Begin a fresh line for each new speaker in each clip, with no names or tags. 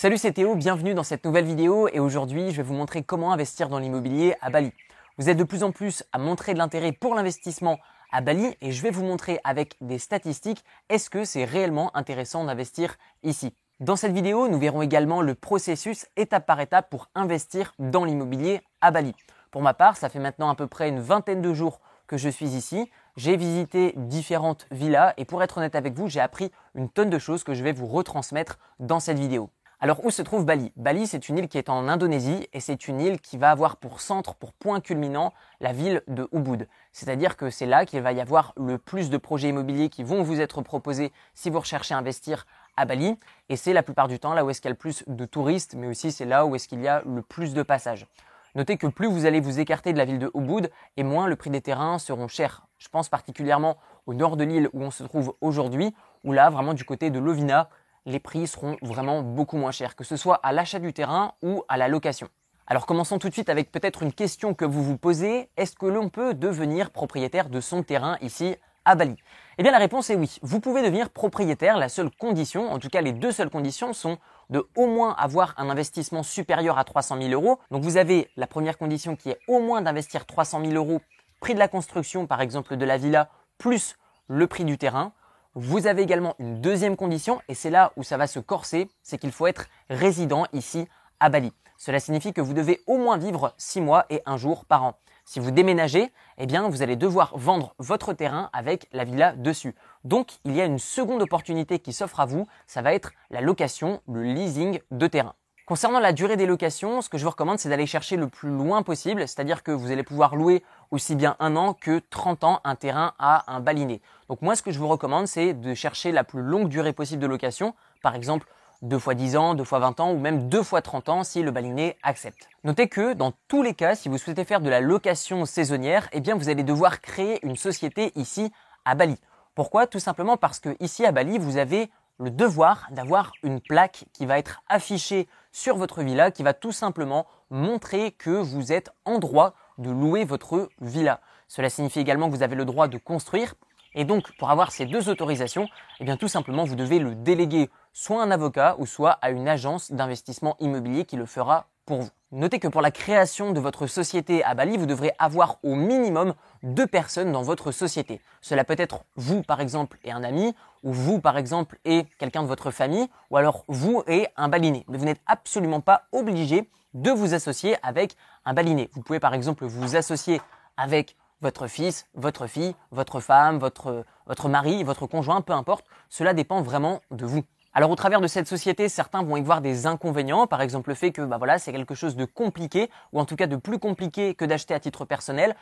Salut c'est Théo, bienvenue dans cette nouvelle vidéo et aujourd'hui je vais vous montrer comment investir dans l'immobilier à Bali. Vous êtes de plus en plus à montrer de l'intérêt pour l'investissement à Bali et je vais vous montrer avec des statistiques est-ce que c'est réellement intéressant d'investir ici? Dans cette vidéo, nous verrons également le processus étape par étape pour investir dans l'immobilier à Bali. Pour ma part, ça fait maintenant à peu près une vingtaine de jours que je suis ici. J'ai visité différentes villas et pour être honnête avec vous, j'ai appris une tonne de choses que je vais vous retransmettre dans cette vidéo. Alors où se trouve Bali? Bali, c'est une île qui est en Indonésie et c'est une île qui va avoir pour centre, pour point culminant, la ville de Ubud. C'est-à-dire que c'est là qu'il va y avoir le plus de projets immobiliers qui vont vous être proposés si vous recherchez à investir à Bali. Et c'est la plupart du temps là où est-ce qu'il y a le plus de touristes, mais aussi c'est là où est-ce qu'il y a le plus de passages. Notez que plus vous allez vous écarter de la ville de Ubud, et moins le prix des terrains seront chers. Je pense particulièrement au nord de l'île où on se trouve aujourd'hui, où là, vraiment du côté de Lovina, les prix seront vraiment beaucoup moins chers, que ce soit à l'achat du terrain ou à la location. Alors commençons tout de suite avec peut-être une question que vous vous posez. Est-ce que l'on peut devenir propriétaire de son terrain ici à Bali? Eh bien la réponse est oui. Vous pouvez devenir propriétaire. La seule condition, en tout cas les deux seules conditions sont de au moins avoir un investissement supérieur à 300 000 euros. Donc vous avez la première condition qui est au moins d'investir 300 000 euros, prix de la construction par exemple de la villa, plus le prix du terrain. Vous avez également une deuxième condition, et c'est là où ça va se corser, c'est qu'il faut être résident ici à Bali. Cela signifie que vous devez au moins vivre 6 mois et un jour par an. Si vous déménagez, eh bien, vous allez devoir vendre votre terrain avec la villa dessus. Donc, il y a une seconde opportunité qui s'offre à vous, ça va être la location, le leasing de terrain. Concernant la durée des locations, ce que je vous recommande, c'est d'aller chercher le plus loin possible, c'est-à-dire que vous allez pouvoir louer aussi bien un an que 30 ans un terrain à un baliné. Donc moi, ce que je vous recommande, c'est de chercher la plus longue durée possible de location, par exemple 2 fois 10 ans, 2 fois 20 ans ou même 2 fois 30 ans si le baliné accepte. Notez que dans tous les cas, si vous souhaitez faire de la location saisonnière, eh bien vous allez devoir créer une société ici à Bali. Pourquoi? Tout simplement parce que ici à Bali, vous avez le devoir d'avoir une plaque qui va être affichée sur votre villa, qui va tout simplement montrer que vous êtes en droit de louer votre villa. Cela signifie également que vous avez le droit de construire. Et donc, pour avoir ces deux autorisations, eh bien, tout simplement, vous devez le déléguer soit à un avocat ou soit à une agence d'investissement immobilier qui le fera Notez que pour la création de votre société à Bali, vous devrez avoir au minimum deux personnes dans votre société. Cela peut être vous par exemple et un ami, ou vous par exemple et quelqu'un de votre famille, ou alors vous et un baliné. Mais vous n'êtes absolument pas obligé de vous associer avec un baliné. Vous pouvez par exemple vous associer avec votre fils, votre fille, votre femme, votre mari, votre conjoint, peu importe. Cela dépend vraiment de vous. Alors au travers de cette société, certains vont y voir des inconvénients, par exemple le fait que bah c'est quelque chose de compliqué ou en tout cas de plus compliqué que d'acheter à titre personnel.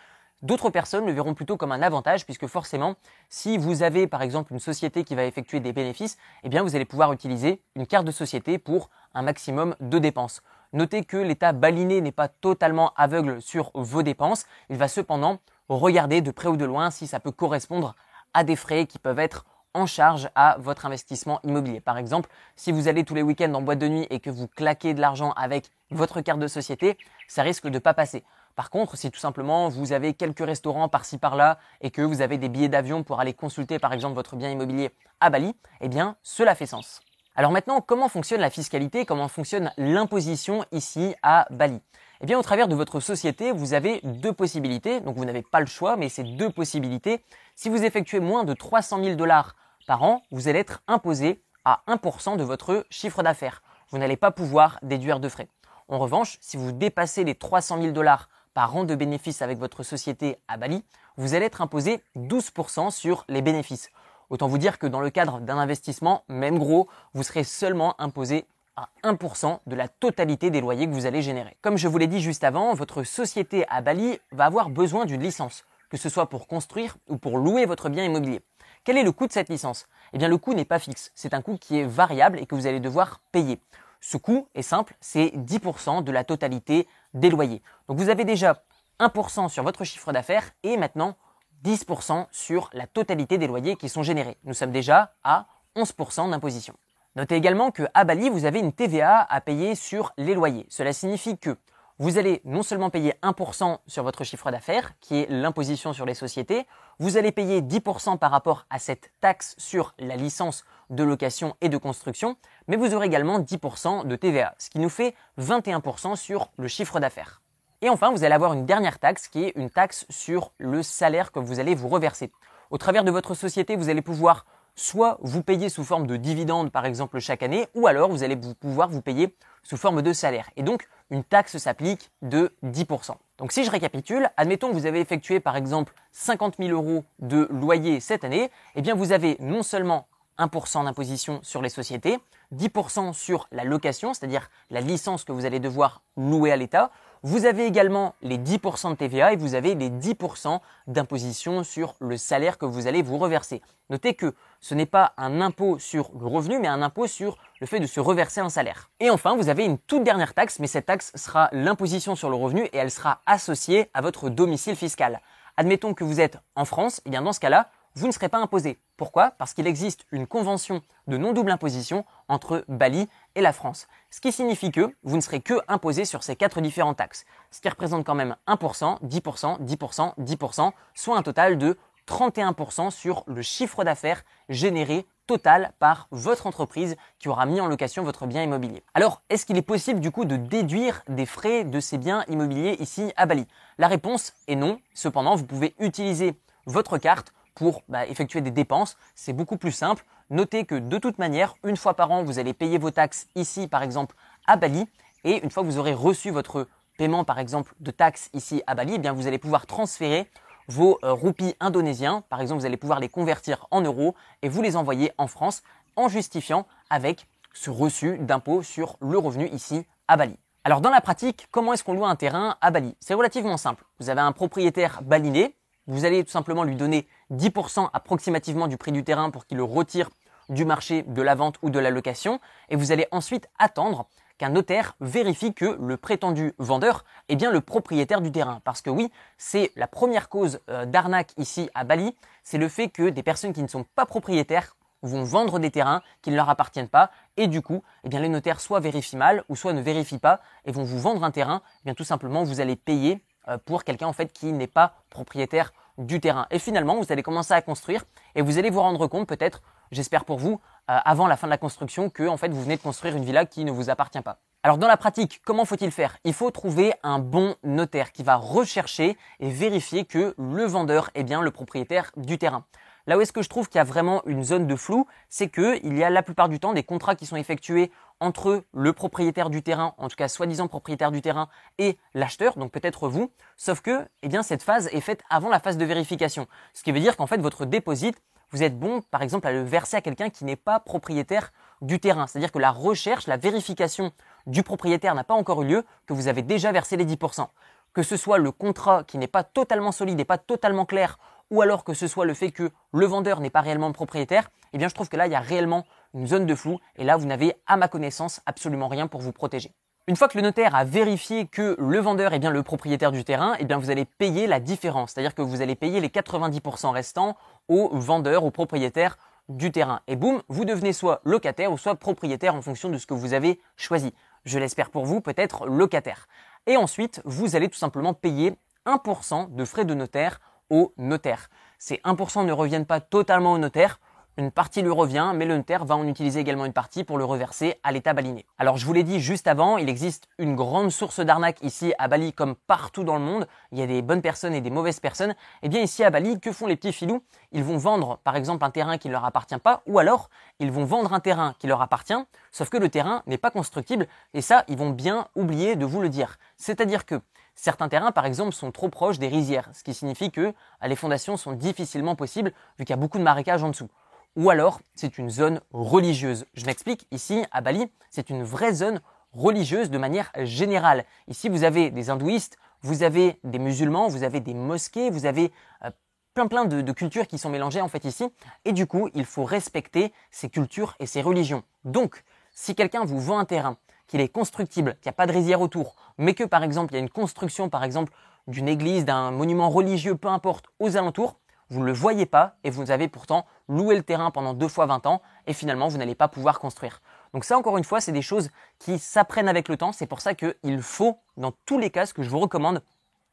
D'autres personnes le verront plutôt comme un avantage puisque forcément, si vous avez par exemple une société qui va effectuer des bénéfices, eh bien vous allez pouvoir utiliser une carte de société pour un maximum de dépenses. Notez que l'État baliné n'est pas totalement aveugle sur vos dépenses, il va cependant regarder de près ou de loin si ça peut correspondre à des frais qui peuvent être en charge à votre investissement immobilier. Par exemple, si vous allez tous les week-ends en boîte de nuit et que vous claquez de l'argent avec votre carte de société, ça risque de ne pas passer. Par contre, si tout simplement vous avez quelques restaurants par-ci par-là et que vous avez des billets d'avion pour aller consulter par exemple votre bien immobilier à Bali, eh bien cela fait sens. Alors maintenant, comment fonctionne la fiscalité, comment fonctionne l'imposition ici à Bali? Eh bien au travers de votre société, vous avez deux possibilités, donc vous n'avez pas le choix, mais c'est deux possibilités. Si vous effectuez moins de 300 000 dollars par an, vous allez être imposé à 1% de votre chiffre d'affaires. Vous n'allez pas pouvoir déduire de frais. En revanche, si vous dépassez les 300 000 dollars par an de bénéfices avec votre société à Bali, vous allez être imposé 12% sur les bénéfices. Autant vous dire que dans le cadre d'un investissement, même gros, vous serez seulement imposé à 1% de la totalité des loyers que vous allez générer. Comme je vous l'ai dit juste avant, votre société à Bali va avoir besoin d'une licence, que ce soit pour construire ou pour louer votre bien immobilier. Quel est le coût de cette licence? Eh bien le coût n'est pas fixe, c'est un coût qui est variable et que vous allez devoir payer. Ce coût est simple, c'est 10% de la totalité des loyers. Donc vous avez déjà 1% sur votre chiffre d'affaires et maintenant 10% sur la totalité des loyers qui sont générés. Nous sommes déjà à 11% d'imposition. Notez également que à Bali, vous avez une TVA à payer sur les loyers. Cela signifie que vous allez non seulement payer 1% sur votre chiffre d'affaires, qui est l'imposition sur les sociétés, vous allez payer 10% par rapport à cette taxe sur la licence de location et de construction, mais vous aurez également 10% de TVA, ce qui nous fait 21% sur le chiffre d'affaires. Et enfin, vous allez avoir une dernière taxe qui est une taxe sur le salaire que vous allez vous reverser. Au travers de votre société, vous allez pouvoir soit vous payer sous forme de dividendes par exemple chaque année, ou alors vous allez pouvoir vous payer sous forme de salaire. Et donc, une taxe s'applique de 10%. Donc si je récapitule, admettons que vous avez effectué par exemple 50 000 euros de loyer cette année, eh bien vous avez non seulement 1% d'imposition sur les sociétés, 10% sur la location, c'est-à-dire la licence que vous allez devoir louer à l'État. Vous avez également les 10% de TVA et vous avez les 10% d'imposition sur le salaire que vous allez vous reverser. Notez que ce n'est pas un impôt sur le revenu, mais un impôt sur le fait de se reverser un salaire. Et enfin, vous avez une toute dernière taxe, mais cette taxe sera l'imposition sur le revenu et elle sera associée à votre domicile fiscal. Admettons que vous êtes en France, et bien dans ce cas-là, vous ne serez pas imposé. Pourquoi? Parce qu'il existe une convention de non-double imposition entre Bali et la France. Ce qui signifie que vous ne serez que imposé sur ces quatre différentes taxes. Ce qui représente quand même 1%, 10%, 10%, 10%, soit un total de 31% sur le chiffre d'affaires généré total par votre entreprise qui aura mis en location votre bien immobilier. Alors, est-ce qu'il est possible du coup de déduire des frais de ces biens immobiliers ici à Bali? La réponse est non. Cependant, vous pouvez utiliser votre carte pour bah, effectuer des dépenses. C'est beaucoup plus simple. Notez que de toute manière, une fois par an, vous allez payer vos taxes ici, par exemple, à Bali. Et une fois que vous aurez reçu votre paiement, par exemple, de taxes ici à Bali, eh bien, vous allez pouvoir transférer vos euh, roupies indonésiens. Par exemple, vous allez pouvoir les convertir en euros et vous les envoyer en France en justifiant avec ce reçu d'impôt sur le revenu ici à Bali. Alors dans la pratique, comment est-ce qu'on loue un terrain à Bali? C'est relativement simple. Vous avez un propriétaire balinais vous allez tout simplement lui donner 10% approximativement du prix du terrain pour qu'il le retire du marché de la vente ou de la location. Et vous allez ensuite attendre qu'un notaire vérifie que le prétendu vendeur est bien le propriétaire du terrain. Parce que oui, c'est la première cause euh, d'arnaque ici à Bali, c'est le fait que des personnes qui ne sont pas propriétaires vont vendre des terrains qui ne leur appartiennent pas. Et du coup, eh bien les notaires soit vérifient mal ou soit ne vérifient pas et vont vous vendre un terrain, eh bien tout simplement vous allez payer pour quelqu'un en fait qui n'est pas propriétaire du terrain. Et finalement, vous allez commencer à construire et vous allez vous rendre compte peut-être, j'espère pour vous, euh, avant la fin de la construction, que en fait vous venez de construire une villa qui ne vous appartient pas. Alors dans la pratique, comment faut-il faire? Il faut trouver un bon notaire qui va rechercher et vérifier que le vendeur est bien le propriétaire du terrain. Là où est-ce que je trouve qu'il y a vraiment une zone de flou, c'est qu'il y a la plupart du temps des contrats qui sont effectués entre le propriétaire du terrain, en tout cas soi-disant propriétaire du terrain, et l'acheteur, donc peut-être vous, sauf que eh bien, cette phase est faite avant la phase de vérification. Ce qui veut dire qu'en fait votre déposit, vous êtes bon par exemple à le verser à quelqu'un qui n'est pas propriétaire du terrain. C'est-à-dire que la recherche, la vérification du propriétaire n'a pas encore eu lieu, que vous avez déjà versé les 10%. Que ce soit le contrat qui n'est pas totalement solide et pas totalement clair ou alors que ce soit le fait que le vendeur n'est pas réellement propriétaire, eh bien je trouve que là il y a réellement une zone de flou et là vous n'avez à ma connaissance absolument rien pour vous protéger. Une fois que le notaire a vérifié que le vendeur est bien le propriétaire du terrain, eh bien vous allez payer la différence, c'est-à-dire que vous allez payer les 90% restants au vendeur, au propriétaire du terrain. Et boum, vous devenez soit locataire ou soit propriétaire en fonction de ce que vous avez choisi. Je l'espère pour vous, peut-être locataire. Et ensuite, vous allez tout simplement payer 1% de frais de notaire au notaire. Ces 1% ne reviennent pas totalement au notaire, une partie lui revient, mais le notaire va en utiliser également une partie pour le reverser à l'État balinais. Alors je vous l'ai dit juste avant, il existe une grande source d'arnaque ici à Bali comme partout dans le monde. Il y a des bonnes personnes et des mauvaises personnes. Et eh bien ici à Bali, que font les petits filous? Ils vont vendre par exemple un terrain qui ne leur appartient pas, ou alors ils vont vendre un terrain qui leur appartient, sauf que le terrain n'est pas constructible, et ça, ils vont bien oublier de vous le dire. C'est-à-dire que Certains terrains, par exemple, sont trop proches des rizières, ce qui signifie que les fondations sont difficilement possibles vu qu'il y a beaucoup de marécages en dessous ou alors c'est une zone religieuse. Je m'explique, ici à Bali, c'est une vraie zone religieuse de manière générale. Ici, vous avez des hindouistes, vous avez des musulmans, vous avez des mosquées, vous avez euh, plein plein de, de, cultures qui sont mélangées en fait ici. Et du coup, il faut respecter ces cultures et ces religions. Donc, si quelqu'un vous vend un terrain, qu'il est constructible, qu'il n'y a pas de rizière autour, mais que par exemple il y a une construction par exemple d'une église, d'un monument religieux, peu importe, aux alentours, vous ne le voyez pas et vous avez pourtant loué le terrain pendant deux fois 20 ans et finalement vous n'allez pas pouvoir construire. Donc ça encore une fois, c'est des choses qui s'apprennent avec le temps. C'est pour ça qu'il faut, dans tous les cas, ce que je vous recommande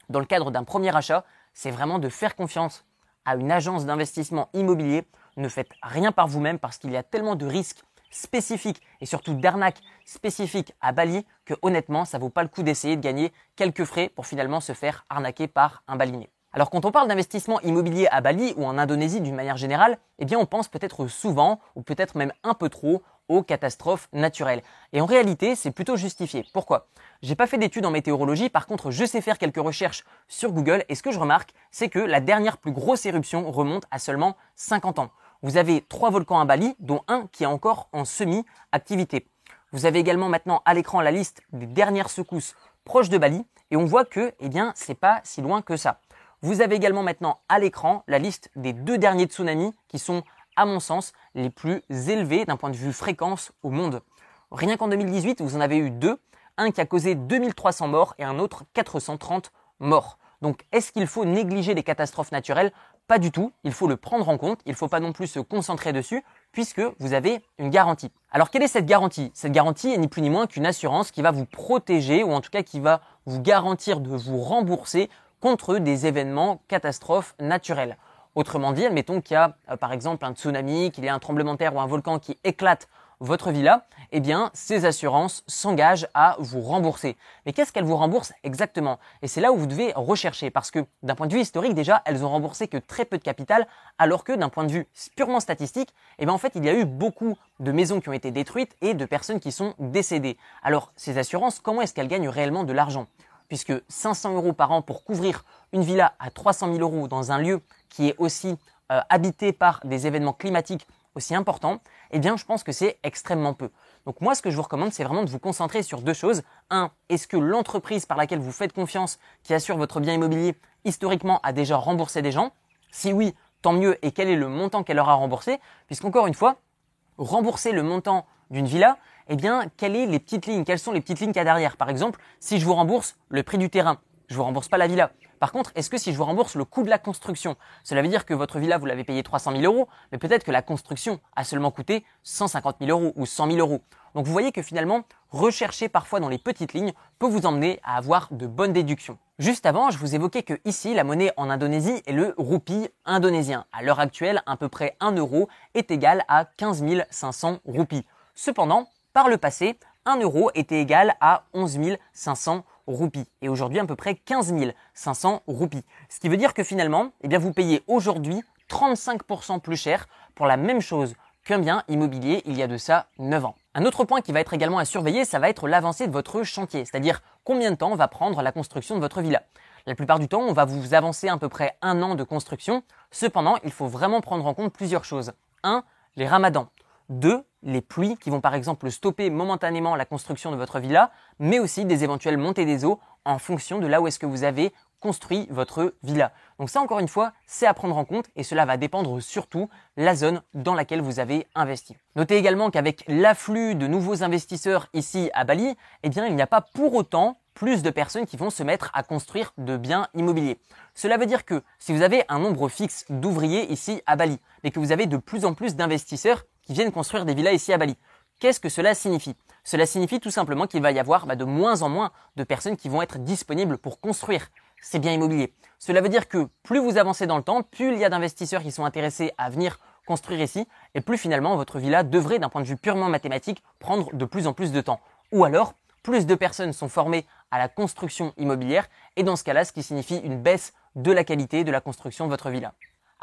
dans le cadre d'un premier achat, c'est vraiment de faire confiance à une agence d'investissement immobilier, ne faites rien par vous-même parce qu'il y a tellement de risques spécifiques et surtout d'arnaques spécifiques à Bali que honnêtement, ça vaut pas le coup d'essayer de gagner quelques frais pour finalement se faire arnaquer par un baliné. Alors quand on parle d'investissement immobilier à Bali ou en Indonésie d'une manière générale, eh bien on pense peut-être souvent ou peut-être même un peu trop aux catastrophes naturelles. Et en réalité, c'est plutôt justifié. Pourquoi? J'ai pas fait d'études en météorologie, par contre, je sais faire quelques recherches sur Google et ce que je remarque, c'est que la dernière plus grosse éruption remonte à seulement 50 ans. Vous avez trois volcans à Bali, dont un qui est encore en semi-activité. Vous avez également maintenant à l'écran la liste des dernières secousses proches de Bali et on voit que, eh bien, c'est pas si loin que ça. Vous avez également maintenant à l'écran la liste des deux derniers tsunamis qui sont, à mon sens, les plus élevés d'un point de vue fréquence au monde. Rien qu'en 2018, vous en avez eu deux, un qui a causé 2300 morts et un autre 430 morts. Donc est-ce qu'il faut négliger les catastrophes naturelles Pas du tout, il faut le prendre en compte, il ne faut pas non plus se concentrer dessus puisque vous avez une garantie. Alors quelle est cette garantie? Cette garantie est ni plus ni moins qu'une assurance qui va vous protéger ou en tout cas qui va vous garantir de vous rembourser contre des événements catastrophes naturelles. Autrement dit, admettons qu'il y a euh, par exemple un tsunami, qu'il y a un tremblement de terre ou un volcan qui éclate votre villa, eh bien ces assurances s'engagent à vous rembourser. Mais qu'est-ce qu'elles vous remboursent exactement? Et c'est là où vous devez rechercher parce que d'un point de vue historique déjà, elles ont remboursé que très peu de capital alors que d'un point de vue purement statistique, eh bien il y a eu beaucoup de maisons qui ont été détruites et de personnes qui sont décédées. Alors ces assurances, comment est-ce qu'elles gagnent réellement de l'argent? Puisque 500 euros par an pour couvrir une villa à 300 000 euros dans un lieu qui est aussi euh, habité par des événements climatiques aussi importants, eh bien je pense que c'est extrêmement peu. Donc moi ce que je vous recommande c'est vraiment de vous concentrer sur deux choses. Un, est-ce que l'entreprise par laquelle vous faites confiance, qui assure votre bien immobilier, historiquement a déjà remboursé des gens? Si oui, tant mieux et quel est le montant qu'elle aura remboursé? Puisqu'encore une fois, rembourser le montant d'une villa, eh bien, quelles sont les petites lignes? Quelles sont les petites lignes qu'il y a derrière? Par exemple, si je vous rembourse le prix du terrain, je vous rembourse pas la villa. Par contre, est-ce que si je vous rembourse le coût de la construction, cela veut dire que votre villa, vous l'avez payé 300 000 euros, mais peut-être que la construction a seulement coûté 150 000 euros ou 100 000 euros. Donc vous voyez que finalement, rechercher parfois dans les petites lignes peut vous emmener à avoir de bonnes déductions. Juste avant, je vous évoquais que ici, la monnaie en Indonésie est le roupie indonésien. À l'heure actuelle, à peu près 1 euro est égal à 15 500 roupies. Cependant, par le passé, 1 euro était égal à 11 500 et aujourd'hui à peu près 15 500 roupies. Ce qui veut dire que finalement, eh bien, vous payez aujourd'hui 35% plus cher pour la même chose qu'un bien immobilier il y a de ça 9 ans. Un autre point qui va être également à surveiller, ça va être l'avancée de votre chantier, c'est-à-dire combien de temps va prendre la construction de votre villa? La plupart du temps, on va vous avancer à peu près un an de construction. Cependant, il faut vraiment prendre en compte plusieurs choses. 1. Les ramadans. 2 les pluies qui vont par exemple stopper momentanément la construction de votre villa, mais aussi des éventuelles montées des eaux en fonction de là où est-ce que vous avez construit votre villa. Donc ça encore une fois, c'est à prendre en compte et cela va dépendre surtout la zone dans laquelle vous avez investi. Notez également qu'avec l'afflux de nouveaux investisseurs ici à Bali, eh bien il n'y a pas pour autant plus de personnes qui vont se mettre à construire de biens immobiliers. Cela veut dire que si vous avez un nombre fixe d'ouvriers ici à Bali, mais que vous avez de plus en plus d'investisseurs qui viennent construire des villas ici à Bali. Qu'est-ce que cela signifie? Cela signifie tout simplement qu'il va y avoir bah, de moins en moins de personnes qui vont être disponibles pour construire ces biens immobiliers. Cela veut dire que plus vous avancez dans le temps, plus il y a d'investisseurs qui sont intéressés à venir construire ici, et plus finalement votre villa devrait, d'un point de vue purement mathématique, prendre de plus en plus de temps. Ou alors, plus de personnes sont formées à la construction immobilière, et dans ce cas-là, ce qui signifie une baisse de la qualité de la construction de votre villa.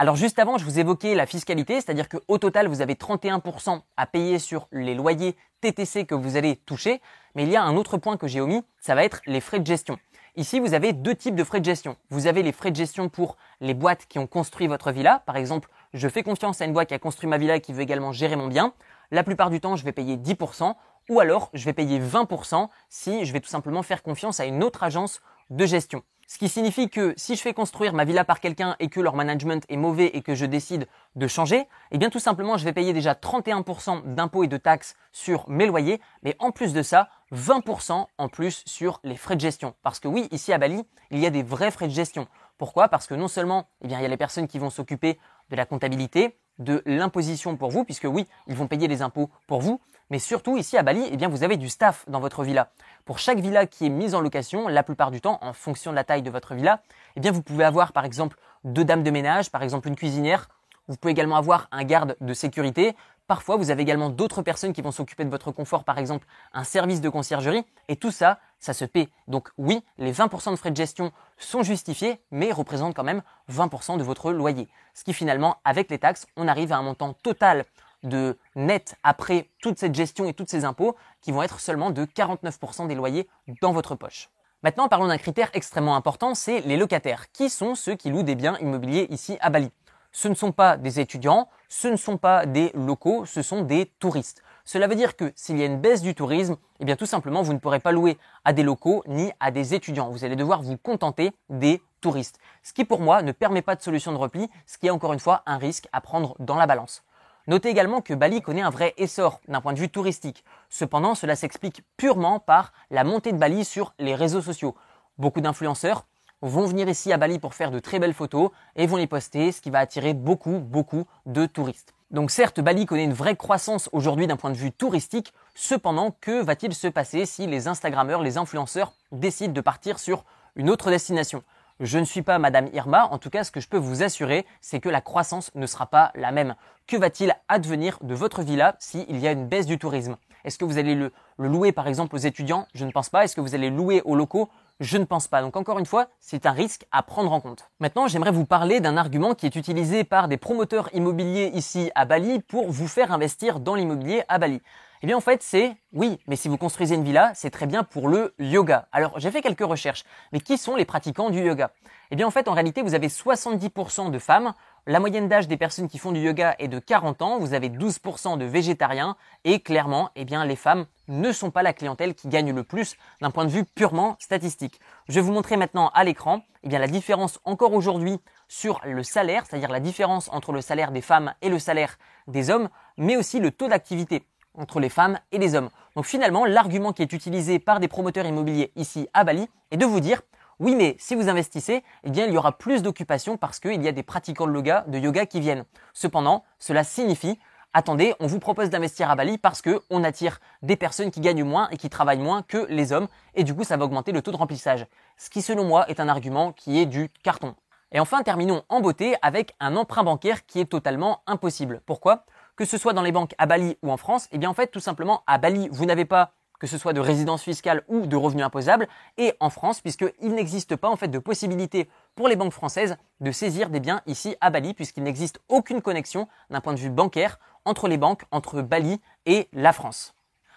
Alors juste avant, je vous évoquais la fiscalité, c'est-à-dire qu'au total, vous avez 31% à payer sur les loyers TTC que vous allez toucher, mais il y a un autre point que j'ai omis, ça va être les frais de gestion. Ici, vous avez deux types de frais de gestion. Vous avez les frais de gestion pour les boîtes qui ont construit votre villa. Par exemple, je fais confiance à une boîte qui a construit ma villa et qui veut également gérer mon bien. La plupart du temps, je vais payer 10% ou alors je vais payer 20% si je vais tout simplement faire confiance à une autre agence de gestion. Ce qui signifie que si je fais construire ma villa par quelqu'un et que leur management est mauvais et que je décide de changer, eh bien tout simplement je vais payer déjà 31% d'impôts et de taxes sur mes loyers, mais en plus de ça, 20% en plus sur les frais de gestion. Parce que oui, ici à Bali, il y a des vrais frais de gestion. Pourquoi? Parce que non seulement eh bien, il y a les personnes qui vont s'occuper de la comptabilité, de l'imposition pour vous, puisque oui, ils vont payer les impôts pour vous, mais surtout ici à Bali, eh bien vous avez du staff dans votre villa. Pour chaque villa qui est mise en location, la plupart du temps, en fonction de la taille de votre villa, eh bien vous pouvez avoir par exemple deux dames de ménage, par exemple une cuisinière, Vous pouvez également avoir un garde de sécurité. Parfois, vous avez également d'autres personnes qui vont s'occuper de votre confort, par exemple un service de conciergerie. Et tout ça, ça se paie. Donc oui, les 20% de frais de gestion sont justifiés, mais représentent quand même 20% de votre loyer. Ce qui finalement, avec les taxes, on arrive à un montant total de net après toute cette gestion et tous ces impôts qui vont être seulement de 49% des loyers dans votre poche. Maintenant, parlons d'un critère extrêmement important, c'est les locataires. Qui sont ceux qui louent des biens immobiliers ici à Bali? Ce ne sont pas des étudiants, ce ne sont pas des locaux, ce sont des touristes. Cela veut dire que s'il y a une baisse du tourisme, eh bien tout simplement, vous ne pourrez pas louer à des locaux ni à des étudiants. Vous allez devoir vous contenter des touristes. Ce qui pour moi ne permet pas de solution de repli, ce qui est encore une fois un risque à prendre dans la balance. Notez également que Bali connaît un vrai essor d'un point de vue touristique. Cependant, cela s'explique purement par la montée de Bali sur les réseaux sociaux. Beaucoup d'influenceurs vont venir ici à Bali pour faire de très belles photos et vont les poster, ce qui va attirer beaucoup, beaucoup de touristes. Donc certes, Bali connaît une vraie croissance aujourd'hui d'un point de vue touristique, cependant, que va-t-il se passer si les Instagrammeurs, les influenceurs décident de partir sur une autre destination? Je ne suis pas Madame Irma, en tout cas ce que je peux vous assurer, c'est que la croissance ne sera pas la même. Que va-t-il advenir de votre villa s'il y a une baisse du tourisme? Est-ce que vous allez le, louer par exemple aux étudiants? Je ne pense pas. Est-ce que vous allez louer aux locaux? Je ne pense pas. Donc encore une fois, c'est un risque à prendre en compte. Maintenant, j'aimerais vous parler d'un argument qui est utilisé par des promoteurs immobiliers ici à Bali pour vous faire investir dans l'immobilier à Bali. Eh bien en fait c'est oui, mais si vous construisez une villa, c'est très bien pour le yoga. Alors j'ai fait quelques recherches, mais qui sont les pratiquants du yoga? Eh bien en fait en réalité vous avez 70% de femmes, la moyenne d'âge des personnes qui font du yoga est de 40 ans, vous avez 12% de végétariens. Et clairement eh bien les femmes ne sont pas la clientèle qui gagne le plus d'un point de vue purement statistique. Je vais vous montrer maintenant à l'écran eh bien la différence encore aujourd'hui sur le salaire, c'est-à-dire la différence entre le salaire des femmes et le salaire des hommes, mais aussi le taux d'activité entre les femmes et les hommes. Donc finalement, l'argument qui est utilisé par des promoteurs immobiliers ici à Bali est de vous dire oui, mais si vous investissez, eh bien, il y aura plus d'occupation parce qu'il y a des pratiquants de yoga, de yoga qui viennent. Cependant, cela signifie attendez, on vous propose d'investir à Bali parce que on attire des personnes qui gagnent moins et qui travaillent moins que les hommes et du coup ça va augmenter le taux de remplissage. Ce qui selon moi est un argument qui est du carton. Et enfin, terminons en beauté avec un emprunt bancaire qui est totalement impossible. Pourquoi? Que ce soit dans les banques à Bali ou en France, eh bien en fait tout simplement à Bali vous n'avez pas que ce soit de résidence fiscale ou de revenus imposables, et en France, puisqu'il n'existe pas en fait de possibilité pour les banques françaises de saisir des biens ici à Bali, puisqu'il n'existe aucune connexion d'un point de vue bancaire entre les banques, entre Bali et la France.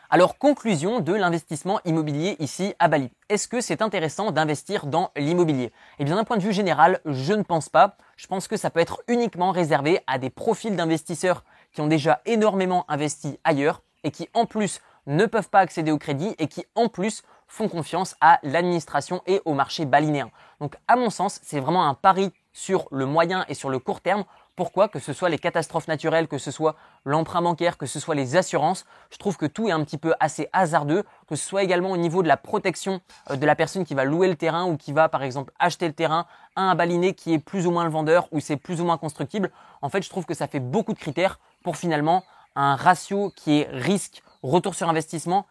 Alors, conclusion de l'investissement immobilier ici à Bali. Est-ce que c'est intéressant d'investir dans l'immobilier? Eh bien, d'un point de vue général, je ne pense pas. Je pense que ça peut être uniquement réservé à des profils d'investisseurs qui ont déjà énormément investi ailleurs et qui en plus ne peuvent pas accéder au crédit et qui en plus font confiance à l'administration et au marché balinéen. Donc à mon sens, c'est vraiment un pari sur le moyen et sur le court terme pourquoi? Que ce soit les catastrophes naturelles, que ce soit l'emprunt bancaire, que ce soit les assurances, je trouve que tout est un petit peu assez hasardeux, que ce soit également au niveau de la protection euh, de la personne qui va louer le terrain ou qui va par exemple acheter le terrain à un baliné qui est plus ou moins le vendeur ou c'est plus ou moins constructible. En fait, je trouve que ça fait beaucoup de critères pour finalement un ratio qui est risque retour sur investissement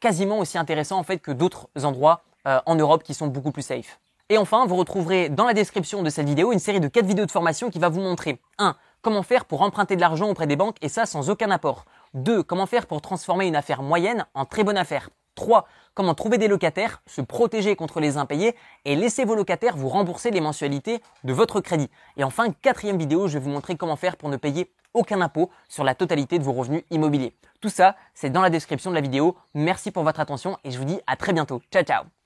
quasiment aussi intéressant en fait que d'autres endroits euh, en Europe qui sont beaucoup plus safe. Et enfin, vous retrouverez dans la description de cette vidéo une série de 4 vidéos de formation qui va vous montrer 1. Comment faire pour emprunter de l'argent auprès des banques et ça sans aucun apport. 2. Comment faire pour transformer une affaire moyenne en très bonne affaire. 3. Comment trouver des locataires, se protéger contre les impayés et laisser vos locataires vous rembourser les mensualités de votre crédit. Et enfin, quatrième vidéo, je vais vous montrer comment faire pour ne payer aucun impôt sur la totalité de vos revenus immobiliers. Tout ça, c'est dans la description de la vidéo. Merci pour votre attention et je vous dis à très bientôt. Ciao ciao